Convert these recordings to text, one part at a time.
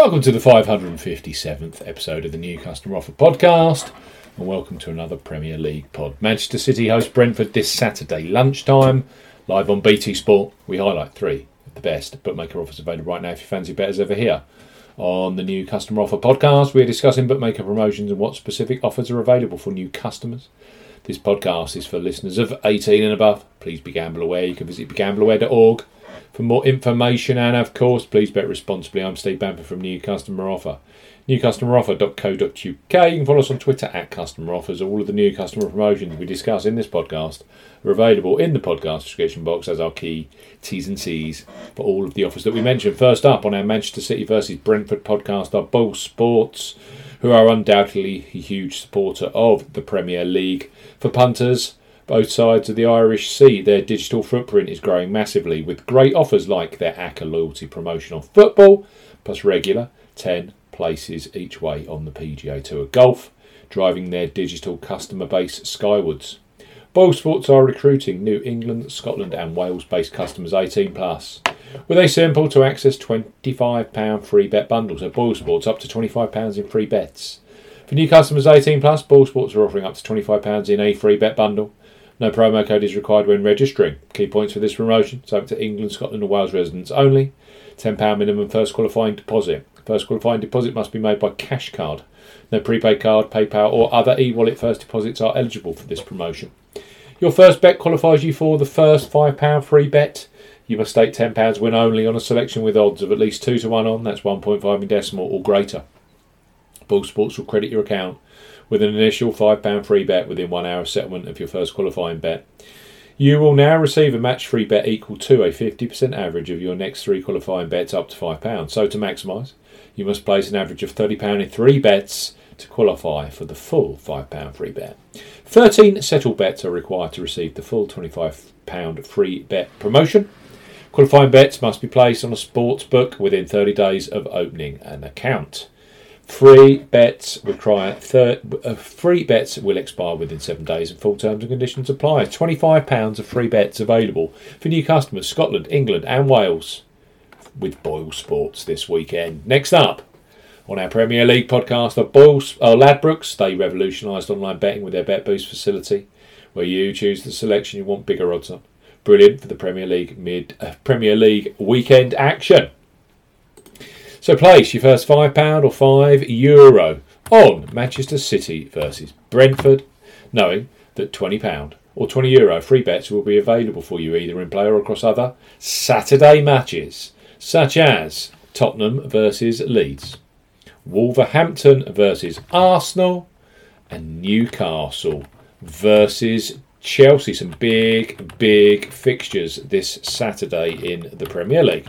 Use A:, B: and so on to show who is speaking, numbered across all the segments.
A: Welcome to the 557th episode of the New Customer Offer Podcast, and welcome to another Premier League pod. Manchester City host Brentford this Saturday lunchtime, live on BT Sport. We highlight three of the best bookmaker offers available right now if you fancy betters over here. On the New Customer Offer Podcast, we're discussing bookmaker promotions and what specific offers are available for new customers. This podcast is for listeners of 18 and above. Please be gamble aware. You can visit begambleaware.org for more information and, of course, please bet responsibly. I'm Steve Bamford from New Customer Offer. NewCustomeroffer.co.uk. You can follow us on Twitter at Customer Offers. All of the new customer promotions we discuss in this podcast are available in the podcast description box as our key T's and C's for all of the offers that we mentioned. First up on our Manchester City versus Brentford podcast are Boyle Sports, who are undoubtedly a huge supporter of the Premier League. For punters, both sides of the Irish Sea, their digital footprint is growing massively with great offers like their ACCA loyalty promotion on football, plus regular 10 places each way on the PGA Tour Golf, driving their digital customer base skywards. Boyle Sports are recruiting New England, Scotland, and Wales based customers 18 plus with a simple to access £25 free bet bundles at Boyle Sports up to £25 in free bets. For new customers 18 plus, Boyle Sports are offering up to £25 in a free bet bundle. No promo code is required when registering. Key points for this promotion: it's open to England, Scotland, and Wales residents only. £10 minimum first qualifying deposit. First qualifying deposit must be made by cash card. No prepaid card, PayPal, or other e wallet first deposits are eligible for this promotion. Your first bet qualifies you for the first £5 free bet. You must stake £10 win only on a selection with odds of at least 2 to 1 on, that's 1.5 in decimal or greater. Boyle Sports will credit your account with an initial £5 free bet within one hour of settlement of your first qualifying bet. You will now receive a match free bet equal to a 50% average of your next three qualifying bets up to £5. So, to maximise, you must place an average of £30 in three bets to qualify for the full £5 free bet. 13 settled bets are required to receive the full £25 free bet promotion. Qualifying bets must be placed on a sports book within 30 days of opening an account. Free bets require thir- uh, free bets will expire within seven days, and full terms and conditions apply. Twenty-five pounds of free bets available for new customers: Scotland, England, and Wales, with Boyle Sports this weekend. Next up on our Premier League podcast are Boyle uh, Ladbrokes. They revolutionised online betting with their Bet Boost facility, where you choose the selection you want bigger odds on. Brilliant for the Premier League mid uh, Premier League weekend action. So place your first £5 or €5 Euro on Manchester City versus Brentford, knowing that £20 or €20 Euro free bets will be available for you either in play or across other Saturday matches, such as Tottenham versus Leeds, Wolverhampton versus Arsenal, and Newcastle versus Chelsea. Some big, big fixtures this Saturday in the Premier League.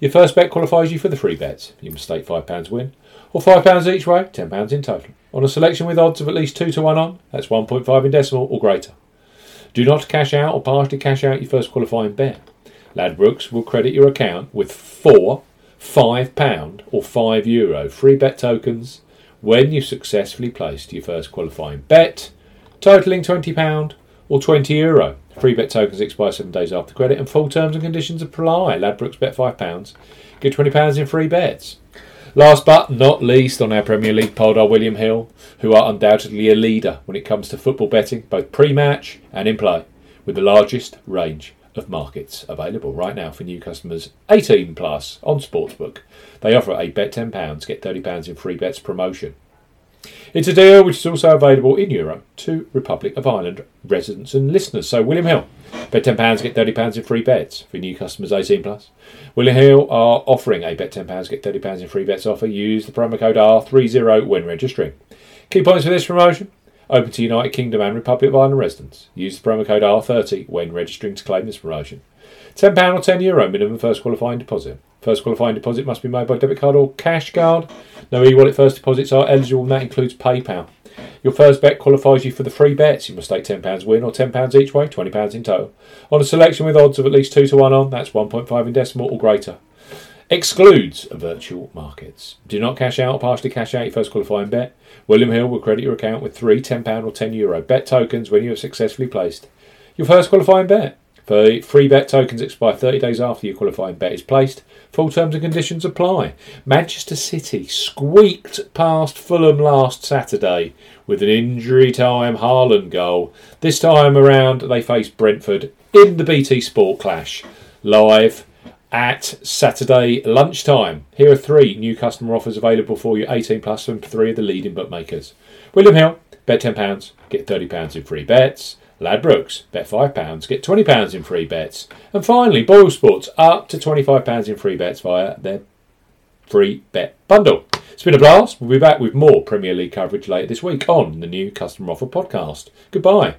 A: Your first bet qualifies you for the free bets. You must stake £5 win, or £5 each way, £10 in total. On a selection with odds of at least 2 to 1 on, that's 1.5 in decimal or greater. Do not cash out or partially cash out your first qualifying bet. Ladbrokes will credit your account with four £5 or €5 Euro free bet tokens when you successfully placed your first qualifying bet, totaling £20 or €20 Euro. Free bet tokens expire seven days after credit, and full terms and conditions apply. Ladbrokes bet £5, get £20 in free bets. Last but not least on our Premier League pod are William Hill, who are undoubtedly a leader when it comes to football betting, both pre match and in play, with the largest range of markets available right now for new customers 18 plus on Sportsbook. They offer a bet £10, get £30 in free bets promotion. It's a deal which is also available in Europe to Republic of Ireland residents and listeners. So William Hill, bet £10, get £30 in free bets for new customers 18 plus. William Hill are offering a bet £10, get £30 in free bets offer. Use the promo code R30 when registering. Key points for this promotion. Open to United Kingdom and Republic of Ireland residents. Use the promo code R30 when registering to claim this promotion. £10 or €10 Euro minimum first qualifying deposit. First qualifying deposit must be made by debit card or cash card. No e-wallet first deposits are eligible and that includes PayPal. Your first bet qualifies you for the free bets. You must take £10 win or £10 each way, £20 in total. On a selection with odds of at least 2 to 1 on, that's 1.5 in decimal or greater. Excludes virtual markets. Do not cash out or partially cash out your first qualifying bet. William Hill will credit your account with three £10 or €10 Euro bet tokens when you have successfully placed your first qualifying bet. Free bet tokens expire 30 days after your qualifying bet is placed. Full terms and conditions apply. Manchester City squeaked past Fulham last Saturday with an injury time Haaland goal. This time around, they face Brentford in the BT Sport Clash live at Saturday lunchtime. Here are three new customer offers available for you 18 plus from three of the leading bookmakers. William Hill, bet £10, get £30 in free bets. Ladbrokes, bet £5, get £20 in free bets. And finally, Boyle Sports, up to £25 in free bets via their free bet bundle. It's been a blast. We'll be back with more Premier League coverage later this week on the new Customer Offer podcast. Goodbye.